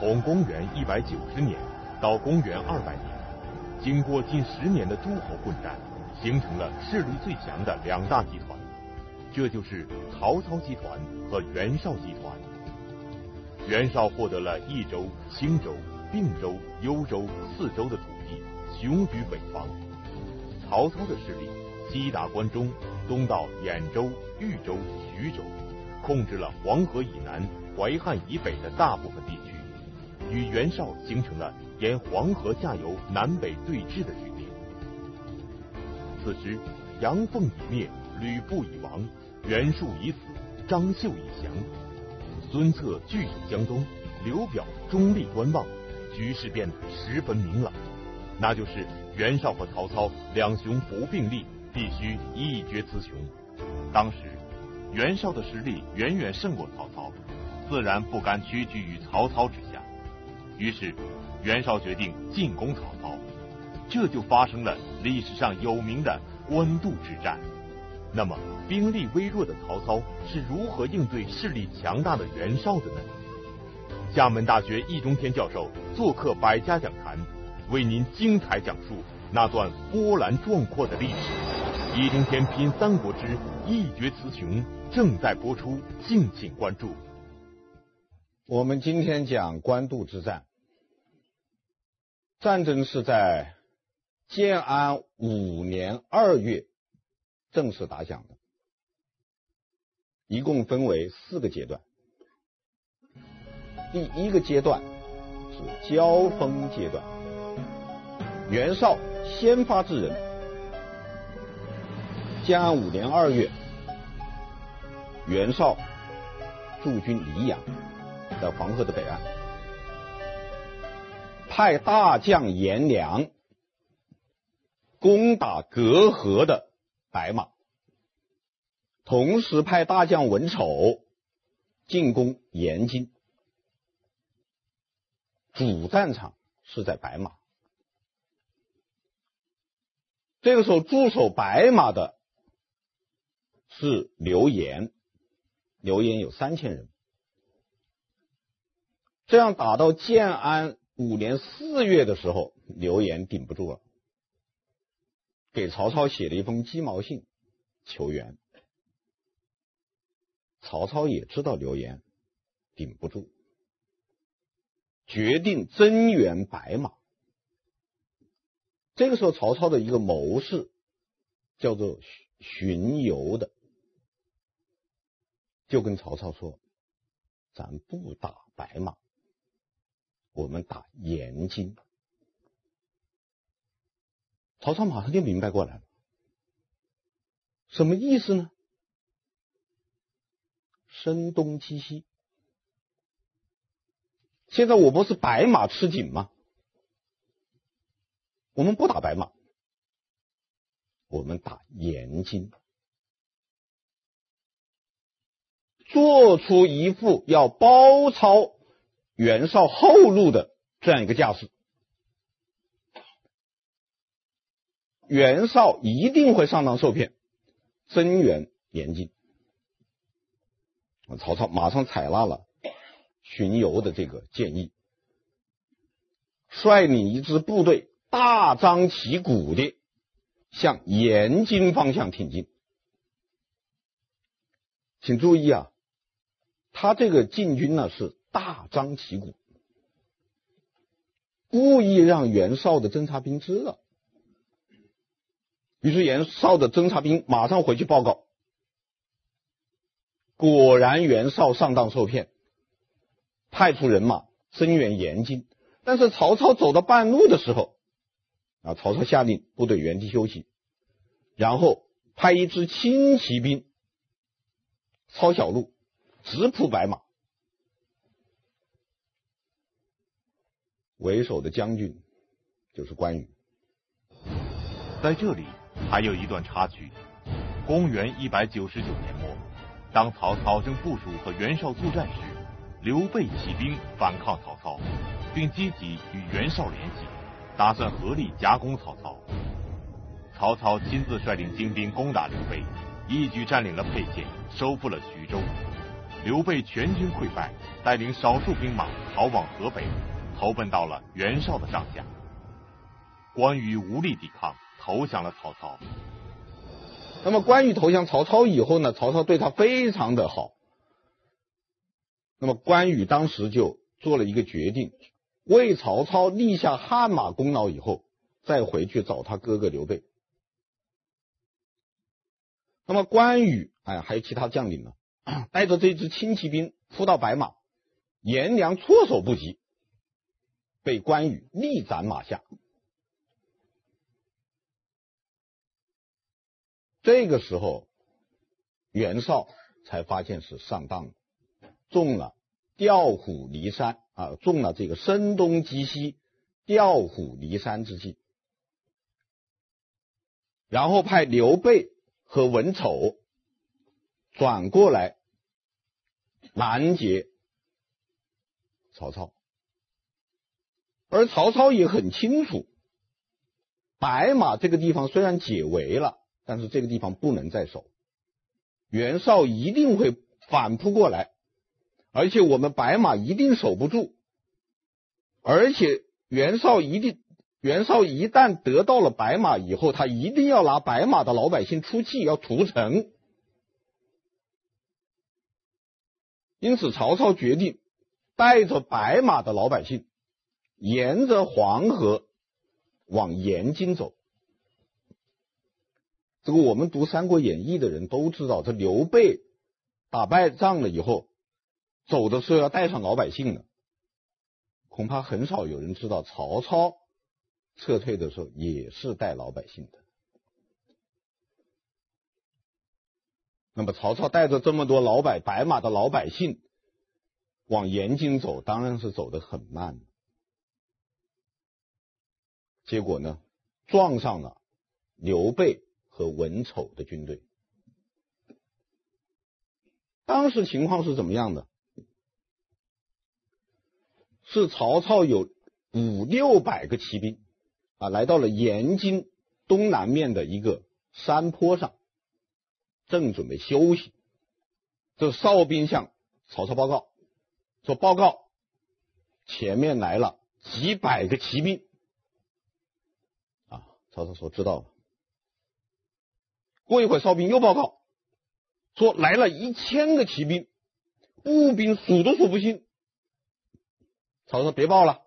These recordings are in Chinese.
从公元一百九十年到公元二百年，经过近十年的诸侯混战，形成了势力最强的两大集团，这就是曹操集团和袁绍集团。袁绍获得了益州、青州、并州、幽州四州的土地，雄居北方。曹操的势力西达关中，东到兖州、豫州、徐州，控制了黄河以南、淮汉以北的大部分地。与袁绍形成了沿黄河下游南北对峙的局面。此时，杨凤已灭，吕布已亡，袁术已死，张绣已降，孙策据守江东，刘表中立观望，局势变得十分明朗，那就是袁绍和曹操两雄不并立，必须一决雌雄。当时，袁绍的实力远远胜过曹操，自然不甘屈居于曹操之下。于是，袁绍决定进攻曹操，这就发生了历史上有名的官渡之战。那么，兵力微弱的曹操是如何应对势力强大的袁绍的呢？厦门大学易中天教授做客百家讲坛，为您精彩讲述那段波澜壮阔的历史。易中天品三国之一决雌雄正在播出，敬请关注。我们今天讲官渡之战。战争是在建安五年二月正式打响的，一共分为四个阶段。第一个阶段是交锋阶段，袁绍先发制人。建安五年二月，袁绍驻军黎阳，在黄河的北岸。派大将颜良攻打隔河的白马，同时派大将文丑进攻延津。主战场是在白马。这个时候驻守白马的是刘延，刘延有三千人。这样打到建安。五年四月的时候，刘延顶不住了，给曹操写了一封鸡毛信求援。曹操也知道刘延顶不住，决定增援白马。这个时候，曹操的一个谋士叫做荀攸的，就跟曹操说：“咱不打白马。”我们打延津，曹操马上就明白过来了，什么意思呢？声东击西。现在我不是白马吃紧吗？我们不打白马，我们打延津，做出一副要包抄。袁绍后路的这样一个架势，袁绍一定会上当受骗，增援延津。曹操马上采纳了荀攸的这个建议，率领一支部队大张旗鼓的向延津方向挺进。请注意啊，他这个进军呢是。大张旗鼓，故意让袁绍的侦察兵知道。于是袁绍的侦察兵马上回去报告，果然袁绍上当受骗，派出人马增援延津。但是曹操走到半路的时候，啊，曹操下令部队原地休息，然后派一支轻骑兵抄小路，直扑白马。为首的将军就是关羽。在这里还有一段插曲：公元一百九十九年末，当曹操正部署和袁绍作战时，刘备起兵反抗曹操，并积极与袁绍联系，打算合力夹攻曹操。曹操亲自率领精兵攻打刘备，一举占领了沛县，收复了徐州。刘备全军溃败，带领少数兵马逃往河北，投奔到了袁绍的帐下。关羽无力抵抗，投降了曹操。那么关羽投降曹操以后呢，曹操对他非常的好。那么关羽当时就做了一个决定，为曹操立下汗马功劳以后，再回去找他哥哥刘备。那么关羽哎，还有其他将领呢，带着这支轻骑兵扑到白马，颜良措手不及，被关羽力斩马下。这个时候，袁绍才发现是上当了，中了调虎离山啊，中了这个声东击西、调虎离山之计，然后派刘备和文丑转过来拦截曹操，而曹操也很清楚，白马这个地方虽然解围了。但是这个地方不能再守，袁绍一定会反扑过来，而且我们白马一定守不住，而且袁绍一定，袁绍一旦得到了白马以后，他一定要拿白马的老百姓出气，要屠城。因此，曹操决定带着白马的老百姓，沿着黄河往延津走。这个我们读《三国演义》的人都知道，这刘备打败仗了以后，走的时候要带上老百姓的。恐怕很少有人知道，曹操撤退的时候也是带老百姓的。那么曹操带着这么多老百白马的老百姓往延津走，当然是走得很慢。结果呢，撞上了刘备。和文丑的军队，当时情况是怎么样的？是曹操有五六百个骑兵啊，来到了延津东南面的一个山坡上，正准备休息。这哨兵向曹操报告说：“报告，前面来了几百个骑兵。”曹操说：“知道了。”过一会儿，哨兵又报告说来了一千个骑兵，步兵数都数不清。曹操说：“别报了。”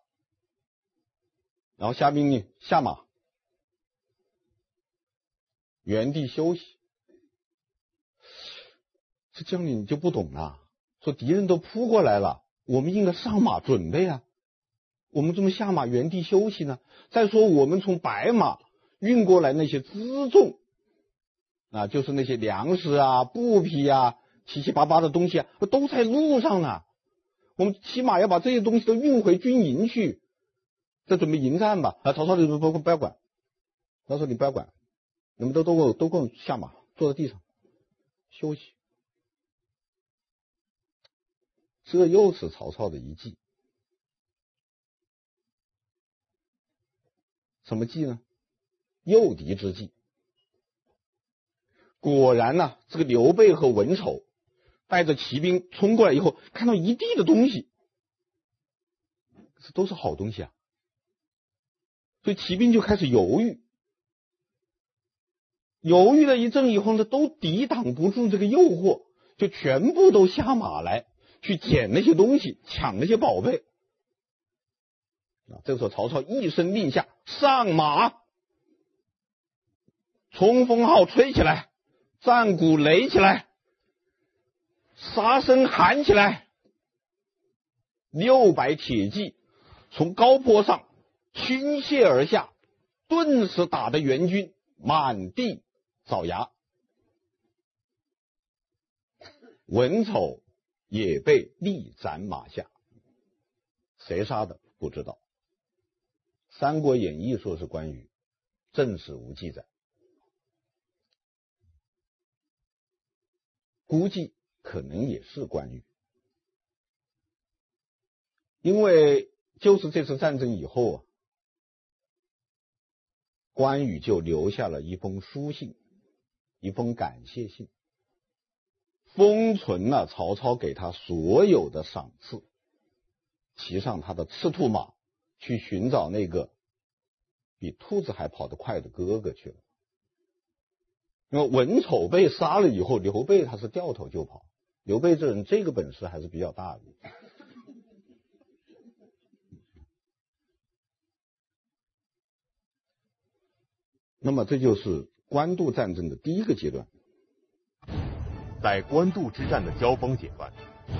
然后下命令下马，原地休息。这将领就不懂了，说敌人都扑过来了，我们应该上马准备啊，我们怎么下马原地休息呢？再说我们从白马运过来那些辎重。啊，就是那些粮食啊、布匹啊、七七八八的东西啊，都在路上呢。我们起码要把这些东西都运回军营去，再准备迎战吧。啊，曹操你不不不要管，曹操你不要管，你们都都给我都给我下马，坐在地上休息。这又是曹操的一计，什么计呢？诱敌之计。果然呢、这个刘备和文丑带着骑兵冲过来以后，看到一地的东西，这都是好东西啊，所以骑兵就开始犹豫，犹豫了一阵以后呢，都抵挡不住这个诱惑，就全部都下马来去捡那些东西，抢那些宝贝。啊，这个时候曹操一声令下，上马，冲锋号吹起来。战鼓擂起来，杀声喊起来，六百铁骑从高坡上倾泻而下，顿时打得援军满地找牙。文丑也被力斩马下，谁杀的不知道，《三国演义》说是关羽，正史无记载。估计可能也是关羽，因为就是这次战争以后啊，关羽就留下了一封书信，一封感谢信，封存了曹操给他所有的赏赐，骑上他的赤兔马去寻找那个比兔子还跑得快的哥哥去了。那么文丑被杀了以后，刘备他是掉头就跑。刘备这人这个本事还是比较大的。那么这就是官渡战争的第一个阶段。在官渡之战的交锋阶段，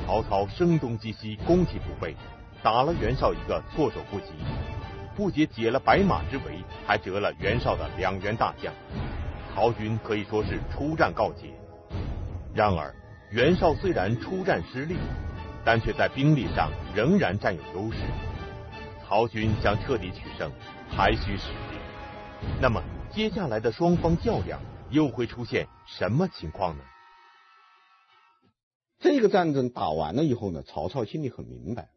曹操声东击西，攻其不备，打了袁绍一个措手不及，不仅解了白马之围，还折了袁绍的两员大将，曹军可以说是出战告捷。然而，袁绍虽然出战失利，但却在兵力上仍然占有优势。曹军想彻底取胜，还需时日。那么，接下来的双方较量又会出现什么情况呢？这个战争打完了以后呢，曹操心里很明白，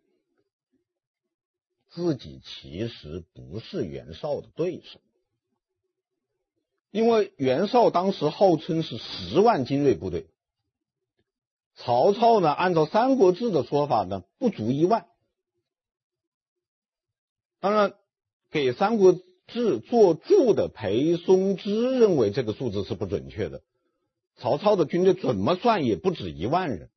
自己其实不是袁绍的对手，因为袁绍当时号称是十万精锐部队，曹操呢，按照《三国志》的说法呢，不足一万。当然，给《三国志》做注的裴松之认为这个数字是不准确的，曹操的军队怎么算也不止一万人。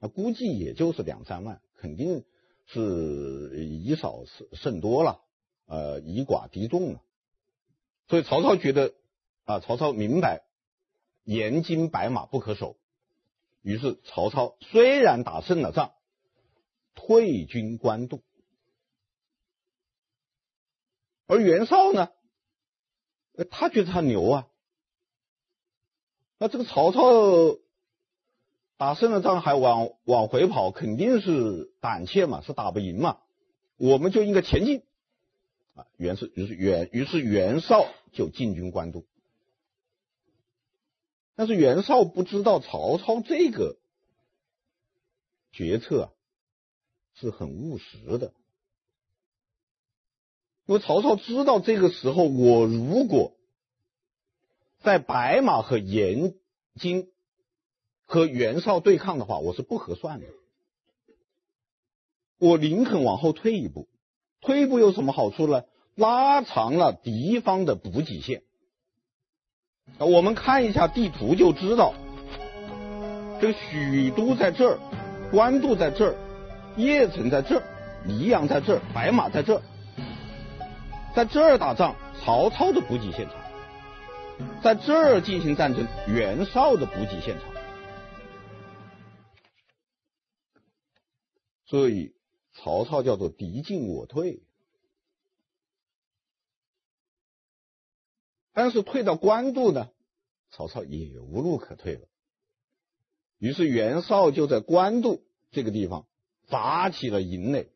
那估计也就是两三万，肯定是以少胜胜多了，呃，以寡敌众了。所以曹操觉得啊，曹操明白严津白马不可守，于是曹操虽然打胜了仗，退军官渡。而袁绍呢，他觉得他牛啊，那这个曹操。打胜了仗还往往回跑，肯定是胆怯嘛，是打不赢嘛，我们就应该前进啊！袁是于是袁于是袁绍就进军官渡，但是袁绍不知道曹操这个决策是很务实的，因为曹操知道这个时候我如果在白马和延津。和袁绍对抗的话，我是不合算的。我宁肯往后退一步，退一步有什么好处呢？拉长了敌方的补给线。我们看一下地图就知道，这个许都在这儿，官渡在这儿，邺城在这儿，黎阳在这儿，白马在这儿，在这儿打仗，曹操的补给线长；在这儿进行战争，袁绍的补给线长。所以曹操叫做敌进我退，但是退到官渡呢，曹操也无路可退了。于是袁绍就在官渡这个地方扎起了营垒，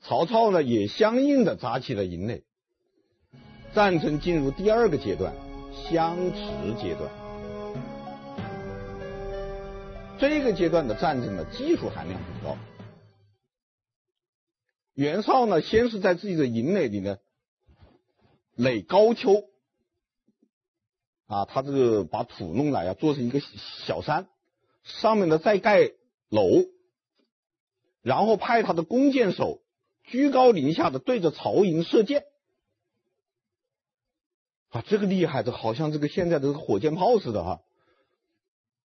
曹操呢也相应的扎起了营垒。战争进入第二个阶段，相持阶段。这个阶段的战争的技术含量很高。袁绍呢，先是在自己的营垒里呢垒高丘，啊，他这个把土弄来啊，做成一个小山，上面呢再盖楼，然后派他的弓箭手居高临下的对着曹营射箭，啊，这个厉害，这好像这个现在的火箭炮似的哈，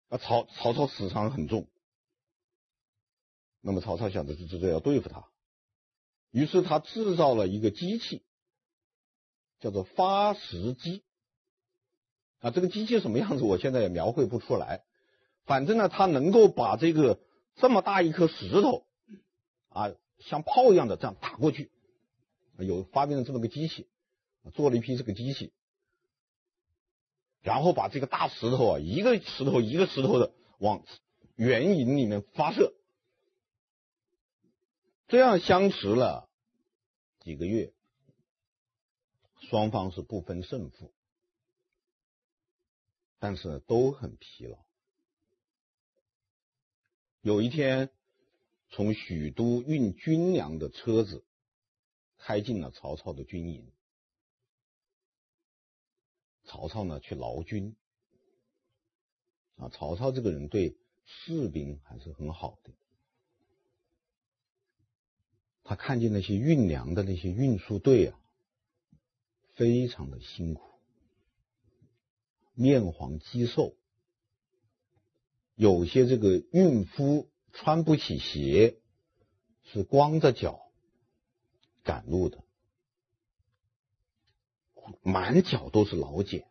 啊，曹曹操死伤很重，那么曹操想着这这这要对付他。于是他制造了一个机器，叫做发石机。啊，这个机器什么样子，我现在也描绘不出来。反正呢，它能够把这个这么大一颗石头，啊，像炮一样的这样打过去。有发明了这么个机器，做了一批这个机器，然后把这个大石头啊，一个石头一个石头的往圆营里面发射。这样相持了几个月，双方是不分胜负，但是都很疲劳。有一天，从许都运军粮的车子开进了曹操的军营，曹操呢去劳军。啊，曹操这个人对士兵还是很好的。他看见那些运粮的那些运输队啊，非常的辛苦，面黄肌瘦，有些这个孕妇穿不起鞋，是光着脚赶路的，满脚都是老茧，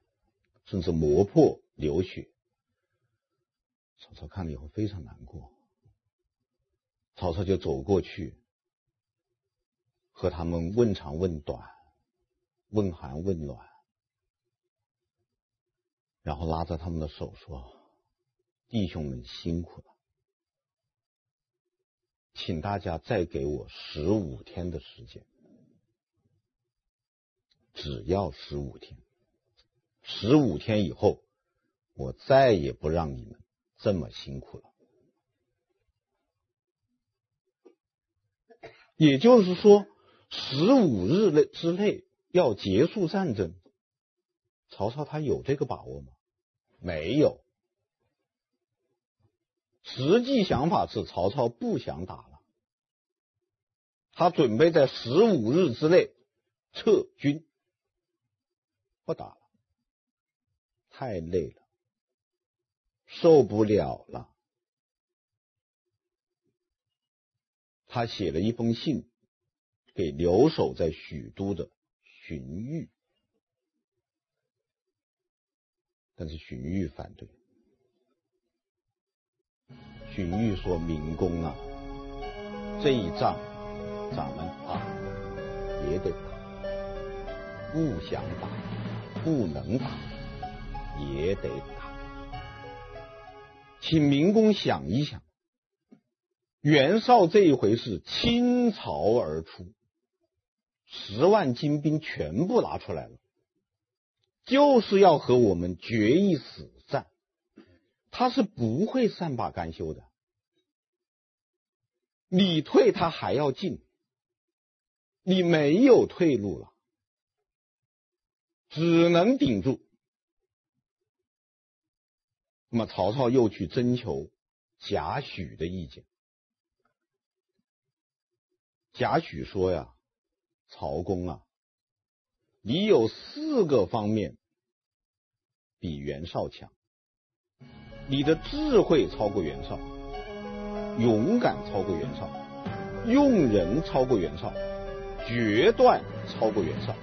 甚至磨破流血。曹操看了以后非常难过，曹操就走过去。和他们问长问短，问寒问暖，然后拉着他们的手说：“弟兄们辛苦了，请大家再给我十五天的时间，只要十五天，十五天以后，我再也不让你们这么辛苦了。”也就是说。十五日内之内要结束战争，曹操他有这个把握吗？没有。实际想法是曹操不想打了，他准备在十五日之内撤军，不打了，太累了，受不了了。他写了一封信。给留守在许都的荀彧，但是荀彧反对。荀彧说：“明公啊，这一仗咱们打也得打，不想打，不能打也得打，请民工想一想，袁绍这一回是倾巢而出。”十万精兵全部拿出来了，就是要和我们决一死战。他是不会善罢甘休的。你退他还要进，你没有退路了，只能顶住。那么曹操又去征求贾诩的意见。贾诩说呀。曹公啊，你有四个方面比袁绍强。你的智慧超过袁绍，勇敢超过袁绍，用人超过袁绍，决断超过袁绍。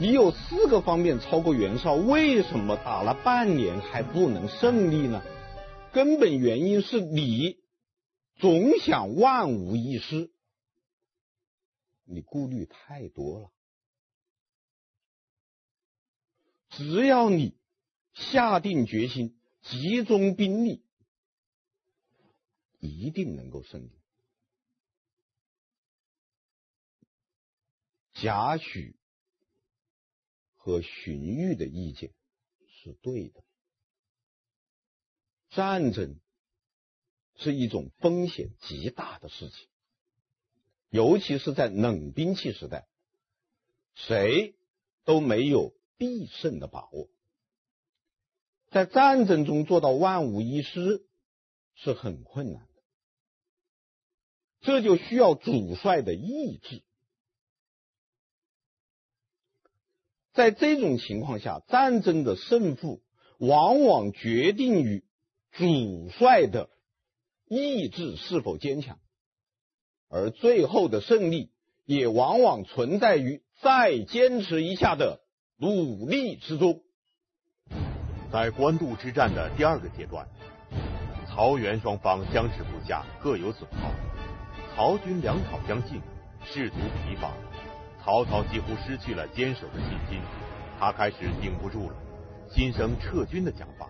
你有四个方面超过袁绍，为什么打了半年还不能胜利呢？根本原因是你总想万无一失。你顾虑太多了，只要你下定决心，集中兵力，一定能够胜利。贾诩和荀彧的意见是对的，战争是一种风险极大的事情。尤其是在冷兵器时代，谁都没有必胜的把握。在战争中做到万无一失是很困难的，这就需要主帅的意志。在这种情况下，战争的胜负往往决定于主帅的意志是否坚强。而最后的胜利也往往存在于再坚持一下的努力之中。在官渡之战的第二个阶段，曹袁双方僵持不下各有损耗，曹军粮草将尽，士卒疲乏，曹操几乎失去了坚守的信心，他开始顶不住了，心生撤军的想法。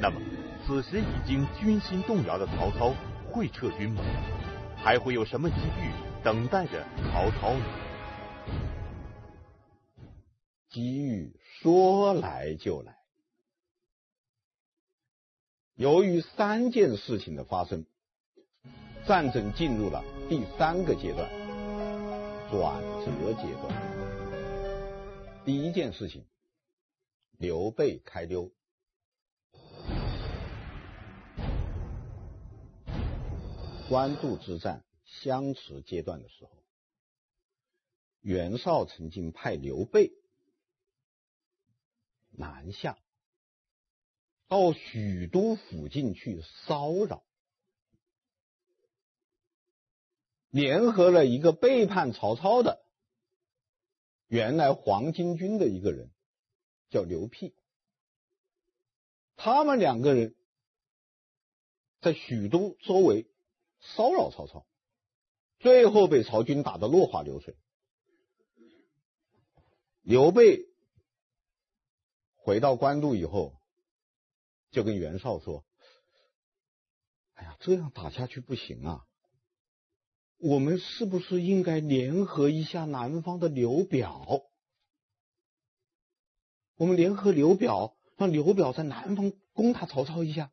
那么，此时已经军心动摇的曹操会撤军吗？还会有什么机遇等待着曹操呢？机遇说来就来。由于三件事情的发生，战争进入了第三个阶段——转折阶段。第一件事情，刘备开溜。官渡之战相持阶段的时候，袁绍曾经派刘备南下到许都附近去骚扰，联合了一个背叛曹操的原来黄巾军的一个人，叫刘辟。他们两个人在许都周围骚扰曹操，最后被曹军打得落花流水。刘备回到官渡以后，就跟袁绍说：“哎呀，这样打下去不行啊！我们是不是应该联合一下南方的刘表？我们联合刘表，让刘表在南方攻打曹操一下，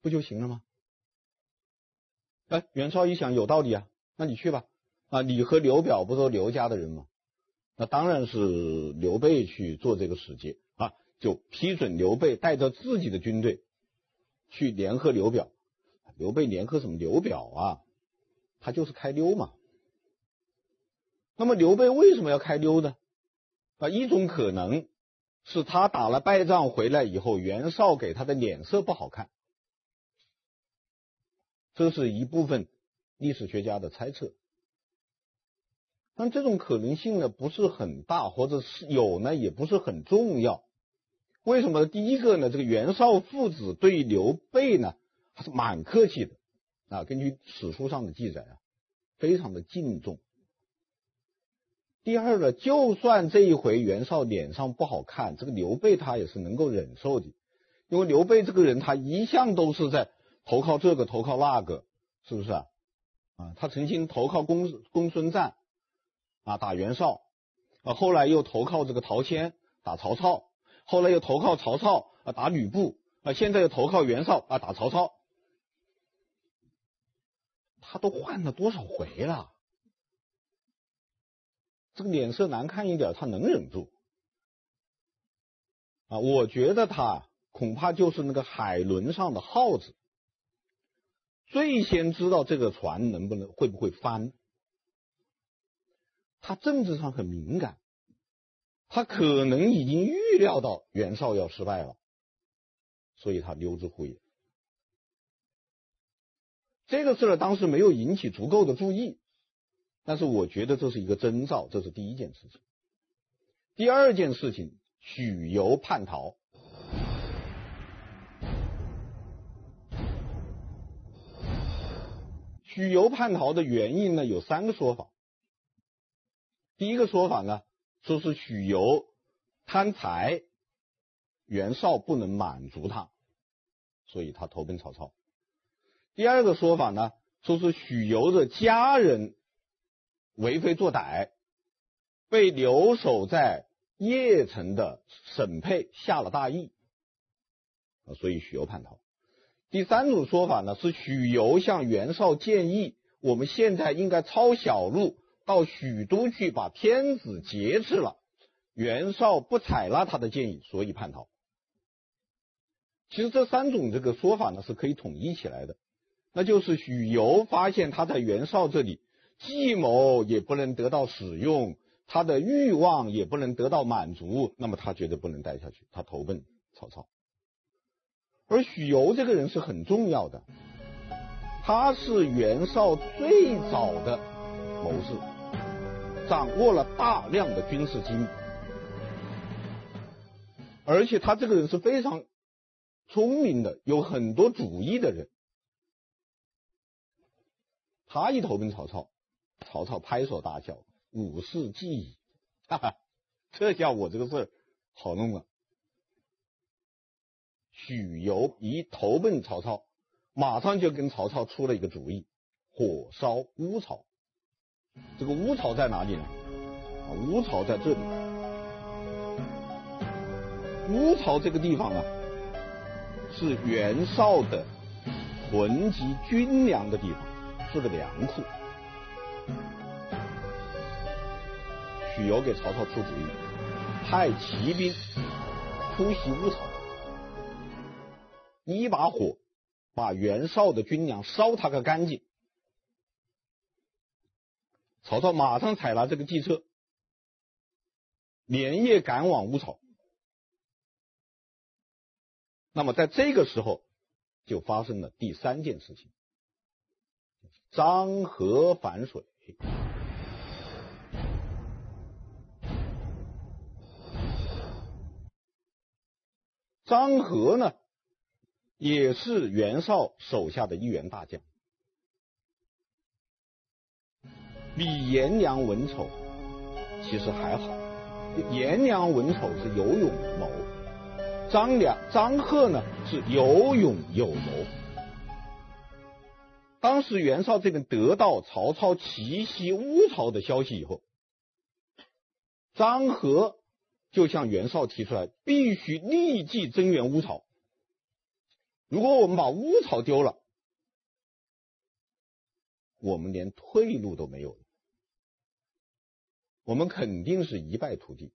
不就行了吗？”哎，袁绍一想，有道理啊，那你去吧。啊，你和刘表不都刘家的人吗？那当然是刘备去做这个使节，就批准刘备带着自己的军队去联合刘表。刘备联合什么刘表啊？他就是开溜嘛。那么刘备为什么要开溜呢？啊，一种可能是他打了败仗回来以后，袁绍给他的脸色不好看，这是一部分历史学家的猜测。但这种可能性呢，不是很大，或者是有呢，也不是很重要。为什么呢？第一个呢，这个袁绍父子对刘备呢还是蛮客气的啊，根据史书上的记载啊，非常的敬重。第二呢，就算这一回袁绍脸上不好看，这个刘备他也是能够忍受的，因为刘备这个人他一向都是在投靠这个投靠那个，是不是啊？啊，他曾经投靠公公孙瓒。啊，打袁绍，啊，后来又投靠这个陶谦打曹操，后来又投靠曹操啊打吕布，啊，现在又投靠袁绍啊打曹操，他都换了多少回了？这个脸色难看一点，他能忍住？啊，我觉得他恐怕就是那个海轮上的耗子，最先知道这个船能不能会不会翻。他政治上很敏感，他可能已经预料到袁绍要失败了，所以他溜之乎也。这个事儿当时没有引起足够的注意，但是我觉得这是一个征兆，这是第一件事情。第二件事情，许由叛逃。许由叛逃的原因呢，有三个说法。第一个说法呢，说是许由贪财，袁绍不能满足他，所以他投奔曹操。第二个说法呢，说是许由的家人为非作歹，被留守在邺城的沈佩下了大义，所以许由叛逃。第三种说法呢，是许由向袁绍建议，我们现在应该抄小路。到许都去把天子劫持了，袁绍不采纳他的建议，所以叛逃。其实这三种这个说法呢是可以统一起来的，那就是许攸发现他在袁绍这里计谋也不能得到使用，他的欲望也不能得到满足，那么他觉得不能待下去，他投奔曹操。而许攸这个人是很重要的，他是袁绍最早的谋士。掌握了大量的军事机密，而且他这个人是非常聪明的，有很多主意的人。他一投奔曹操，曹操拍手大笑：“武士计矣！”哈哈，这下我这个事儿好弄了。许攸一投奔曹操，马上就跟曹操出了一个主意：火烧乌巢。这个乌巢在哪里呢？啊，乌巢在这里。乌巢这个地方啊，是袁绍的囤积军粮的地方，是个粮库。许攸给曹操出主意，派骑兵突袭乌巢，一把火把袁绍的军粮烧他个干净，曹操马上采纳这个计策，连夜赶往乌巢。那么在这个时候，就发生了第三件事情：张合反水。张合呢，也是袁绍手下的一员大将。比颜良、文丑其实还好，颜良、文丑是有勇无谋，张良、张合呢是有勇有谋。当时袁绍这边得到曹操奇袭乌巢的消息以后，张合就向袁绍提出来，必须立即增援乌巢。如果我们把乌巢丢了，我们连退路都没有了。我们肯定是一败涂地，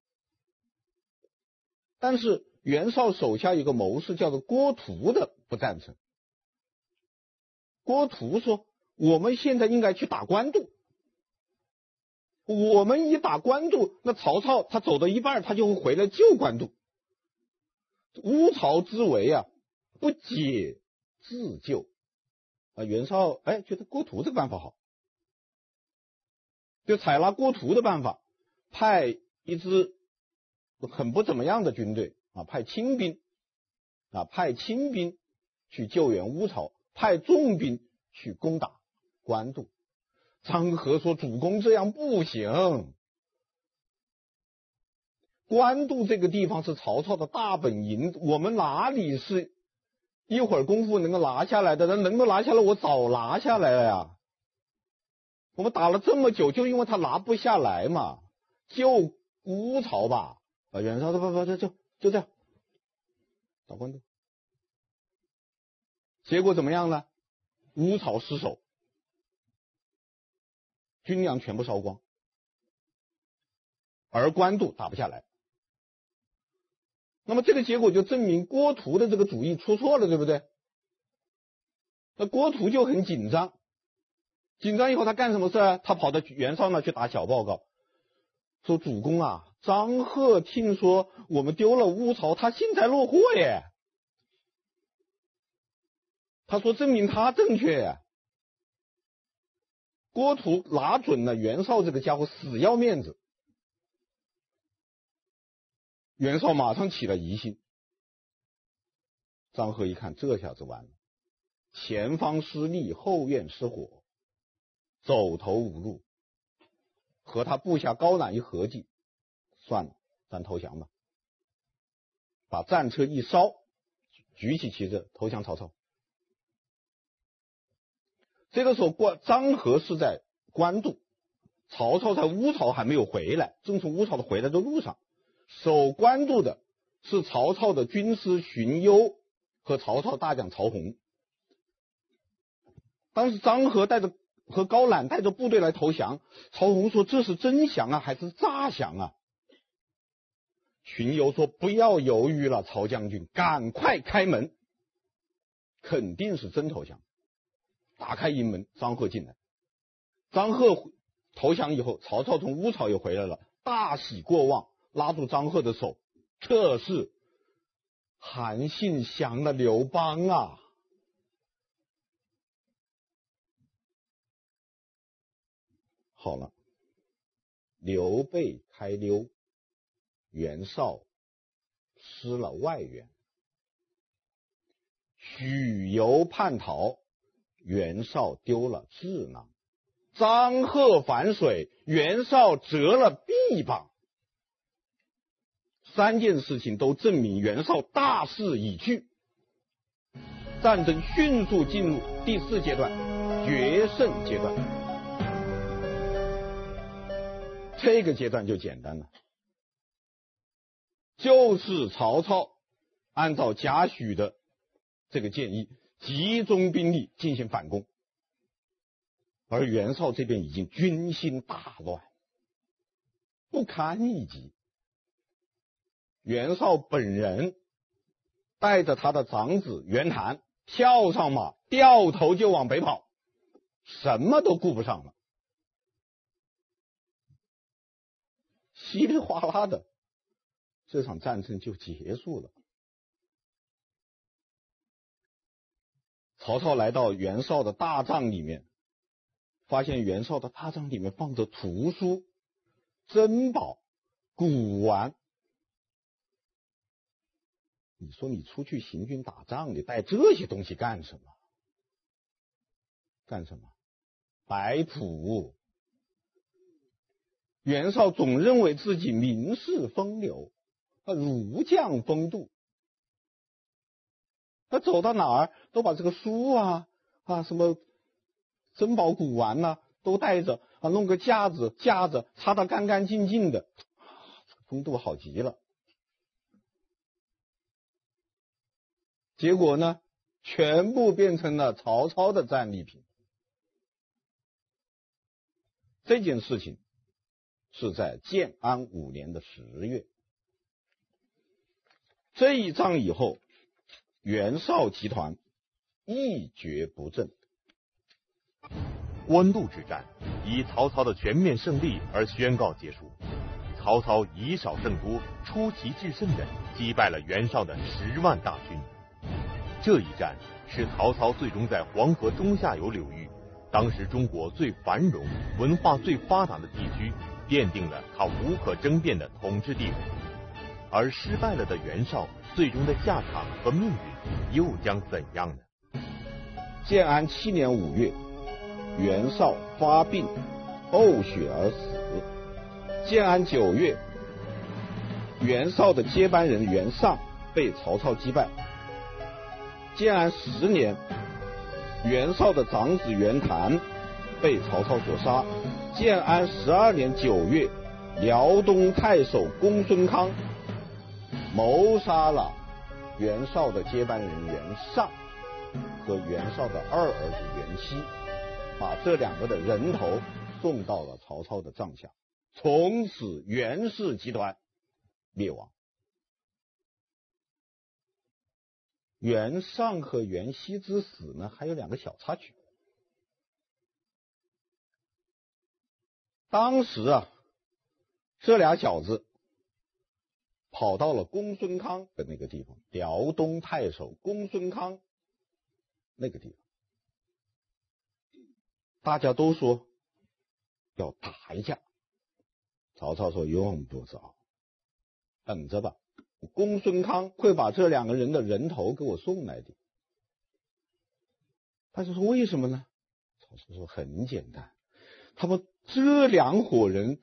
但是袁绍手下有个谋士叫做郭图的不赞成。郭图说：“我们现在应该去打官渡，我们一打官渡，那曹操他走到一半，他就会回来救官渡。乌巢之围啊，不解自救。”啊，袁绍哎觉得郭图这个办法好，就采纳郭图的办法。派一支很不怎么样的军队啊，派轻兵啊，派轻兵去救援乌巢，派重兵去攻打官渡。张合说：“主公这样不行，官渡这个地方是曹操的大本营，我们哪里是一会儿功夫能够拿下来的？那能够拿下来，我早拿下来了呀。我们打了这么久，就因为他拿不下来嘛。”救乌巢吧，啊，袁绍说不不就就就这样，打官渡，结果怎么样呢？乌巢失守，军粮全部烧光，而官渡打不下来。那么这个结果就证明郭图的这个主意出错了，对不对？那郭图就很紧张，紧张以后他干什么事啊？他跑到袁绍那去打小报告。说主公啊，张贺听说我们丢了乌巢，他幸灾乐祸耶。他说证明他正确。郭图拿准了袁绍这个家伙死要面子，袁绍马上起了疑心。张贺一看，这下子完了，前方失利，后院失火，走投无路。和他部下高览一合计，算了，咱投降吧。把战车一烧，举起旗帜投降曹操。这个时候，关张合是在官渡，曹操在乌巢还没有回来，正从乌巢的回来的路上。守官渡的是曹操的军师荀攸和曹操大将曹洪。当时张合带着。和高览带着部队来投降，曹洪说：“这是真降啊，还是诈降啊？”荀攸说：“不要犹豫了，曹将军，赶快开门，肯定是真投降。”打开营门，张合进来。张合投降以后，曹操从乌巢又回来了，大喜过望，拉住张合的手：“这是韩信降了刘邦啊！”好了，刘备开溜，袁绍失了外援；许攸叛逃，袁绍丢了智囊；张合反水，袁绍折了臂膀。三件事情都证明袁绍大势已去，战争迅速进入第四阶段——决胜阶段。这个阶段就简单了，就是曹操按照贾诩的这个建议，集中兵力进行反攻，而袁绍这边已经军心大乱，不堪一击。袁绍本人带着他的长子袁谭跳上马，掉头就往北跑，什么都顾不上了。稀里哗啦的，这场战争就结束了。曹操来到袁绍的大帐里面，发现袁绍的大帐里面放着图书、珍宝、古玩。你说你出去行军打仗，你带这些东西干什么？干什么？摆谱。袁绍总认为自己名士风流，啊，儒将风度。他走到哪儿都把这个书啊啊什么珍宝古玩呐、都带着啊，弄个架子架着，擦得干干净净的，风度好极了。结果呢，全部变成了曹操的战利品。这件事情是在建安五年的十月，这一仗以后，袁绍集团一蹶不振。官渡之战以曹操的全面胜利而宣告结束。曹操以少胜多，出奇制胜的击败了袁绍的十万大军。这一战使曹操最终在黄河中下游流域，当时中国最繁荣、文化最发达的地区，奠定了他无可争辩的统治地位。而失败了的袁绍，最终的下场和命运又将怎样呢？建安七年五月，袁绍发病，呕血而死。建安九月，袁绍的接班人袁尚被曹操击败。建安十年，袁绍的长子袁谭被曹操所杀。建安十二年九月，辽东太守公孙康谋杀了袁绍的接班人袁尚和袁绍的二儿子袁熙，把这两个的人头送到了曹操的帐下，从此袁氏集团灭亡。袁尚和袁熙之死呢，还有两个小插曲。当时啊，这俩小子跑到了公孙康的那个地方，辽东太守公孙康那个地方，大家都说要打一架。曹操说：“用不着，等着吧。”公孙康会把这两个人的人头给我送来的。他就说：“为什么呢？”曹操说：“很简单，他们这两伙人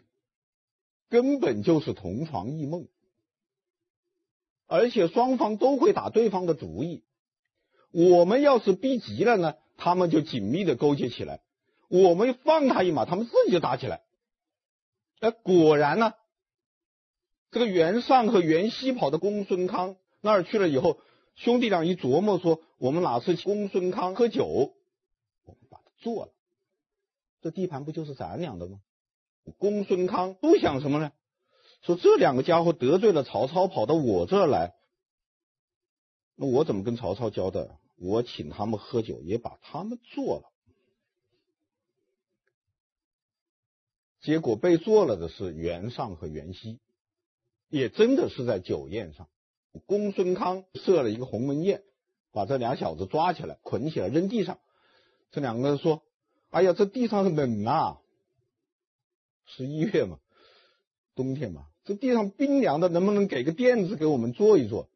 根本就是同床异梦，而且双方都会打对方的主意。我们要是逼急了呢，他们就紧密的勾结起来；我们放他一马，他们自己就打起来。哎，果然呢。”这个袁尚和袁熙跑到公孙康那儿去了以后，兄弟俩一琢磨说：“我们哪次请公孙康喝酒，我们把他做了，这地盘不就是咱俩的吗？”公孙康都想什么呢？说这两个家伙得罪了曹操，跑到我这儿来，那我怎么跟曹操交代？我请他们喝酒，也把他们做了。结果被做了的是袁尚和袁熙。也真的是在酒宴上，公孙康设了一个鸿门宴，把这俩小子抓起来，捆起来扔地上。这两个人说：“哎呀，这地上冷啊，十一月嘛，冬天嘛，这地上冰凉的，能不能给个垫子给我们坐一坐？”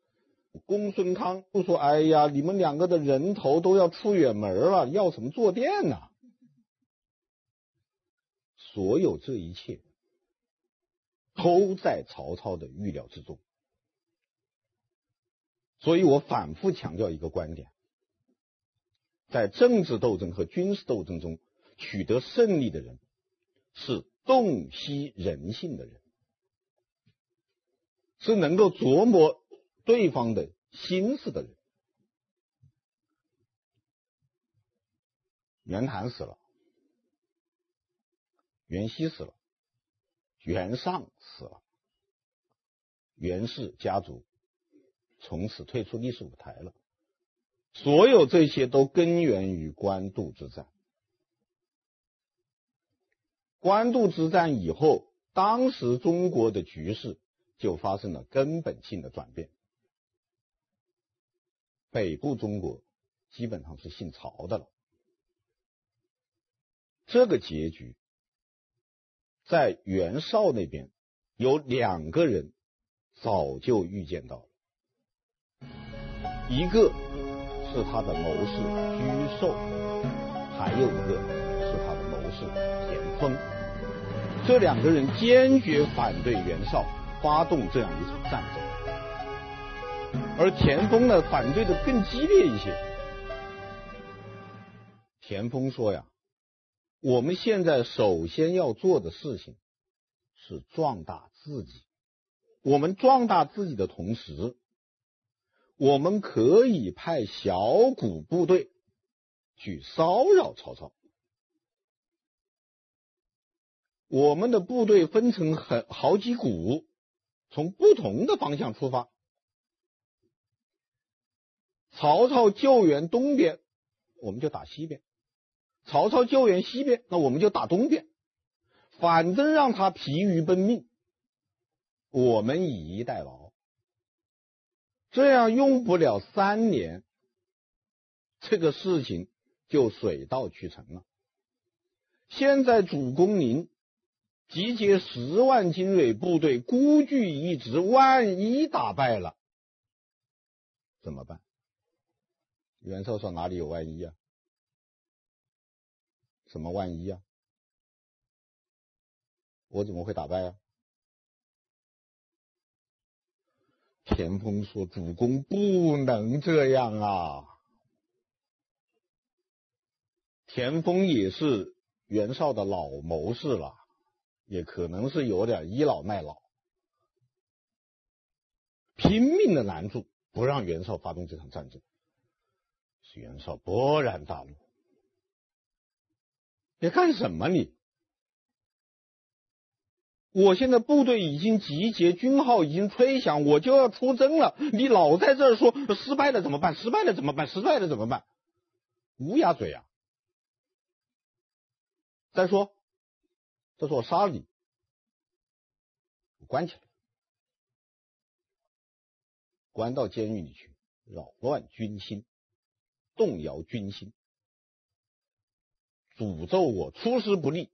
公孙康不说：“哎呀，你们两个的人头都要出远门了，要什么坐垫呢？”所有这一切。都在曹操的预料之中，所以我反复强调一个观点：在政治斗争和军事斗争中取得胜利的人，是洞悉人性的人，是能够琢磨对方的心思的人。袁谭死了，袁熙死了。袁尚死了，袁氏家族从此退出历史舞台了。所有这些都根源于官渡之战。官渡之战以后，当时中国的局势就发生了根本性的转变。北部中国基本上是姓曹的了，这个结局在袁绍那边有两个人早就预见到了，一个是他的谋士沮授，还有一个是田丰，这两个人坚决反对袁绍发动这样一场战争。而田丰呢，反对的更激烈一些。田丰说呀：“我们现在首先要做的事情是壮大自己。我们壮大自己的同时，我们可以派小股部队去骚扰曹操。我们的部队分成很好几股，从不同的方向出发。”曹操救援东边，我们就打西边；曹操救援西边，那我们就打东边。反正让他疲于奔命，我们以逸待劳。这样用不了三年，这个事情就水到渠成了。现在主公您集结十万精锐部队，孤据一掷，万一打败了，怎么办？袁绍说：“哪里有万一啊？什么万一啊？我怎么会打败啊？”田丰说：“主公不能这样啊！”田丰也是袁绍的老谋士了，也可能是有点倚老卖老，拼命的拦住，不让袁绍发动这场战争。袁绍勃然大怒：“你干什么你？我现在部队已经集结，军号已经吹响，我就要出征了。你老在这儿说失败了怎么办？失败了怎么办？失败了怎么办？乌鸦嘴啊！再说，再说我杀了你，关起来，关到监狱里去，扰乱军心。”动摇军心，诅咒我出师不利。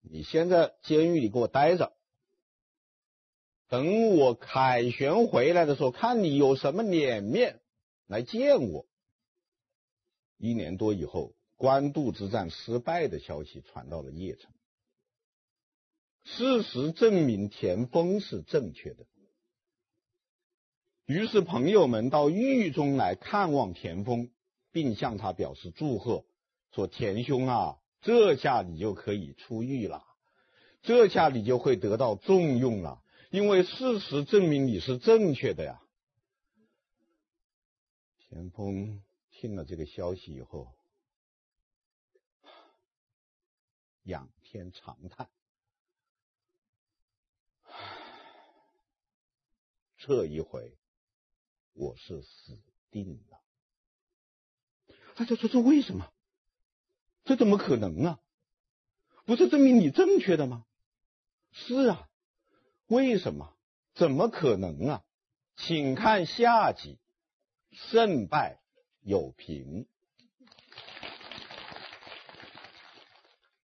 你先在监狱里给我待着，等我凯旋回来的时候，看你有什么脸面来见我。一年多以后，官渡之战失败的消息传到了邺城，事实证明田丰是正确的。于是朋友们到狱中来看望田丰，并向他表示祝贺，说：“田兄啊，这下你就可以出狱了，这下你就会得到重用了，因为事实证明你是正确的呀。”田丰听了这个消息以后，仰天长叹：“这一回。”我是死定了。他就说：“这为什么？这怎么可能啊？不是证明你正确的吗？”是啊，为什么？怎么可能啊？请看下集，胜败有评。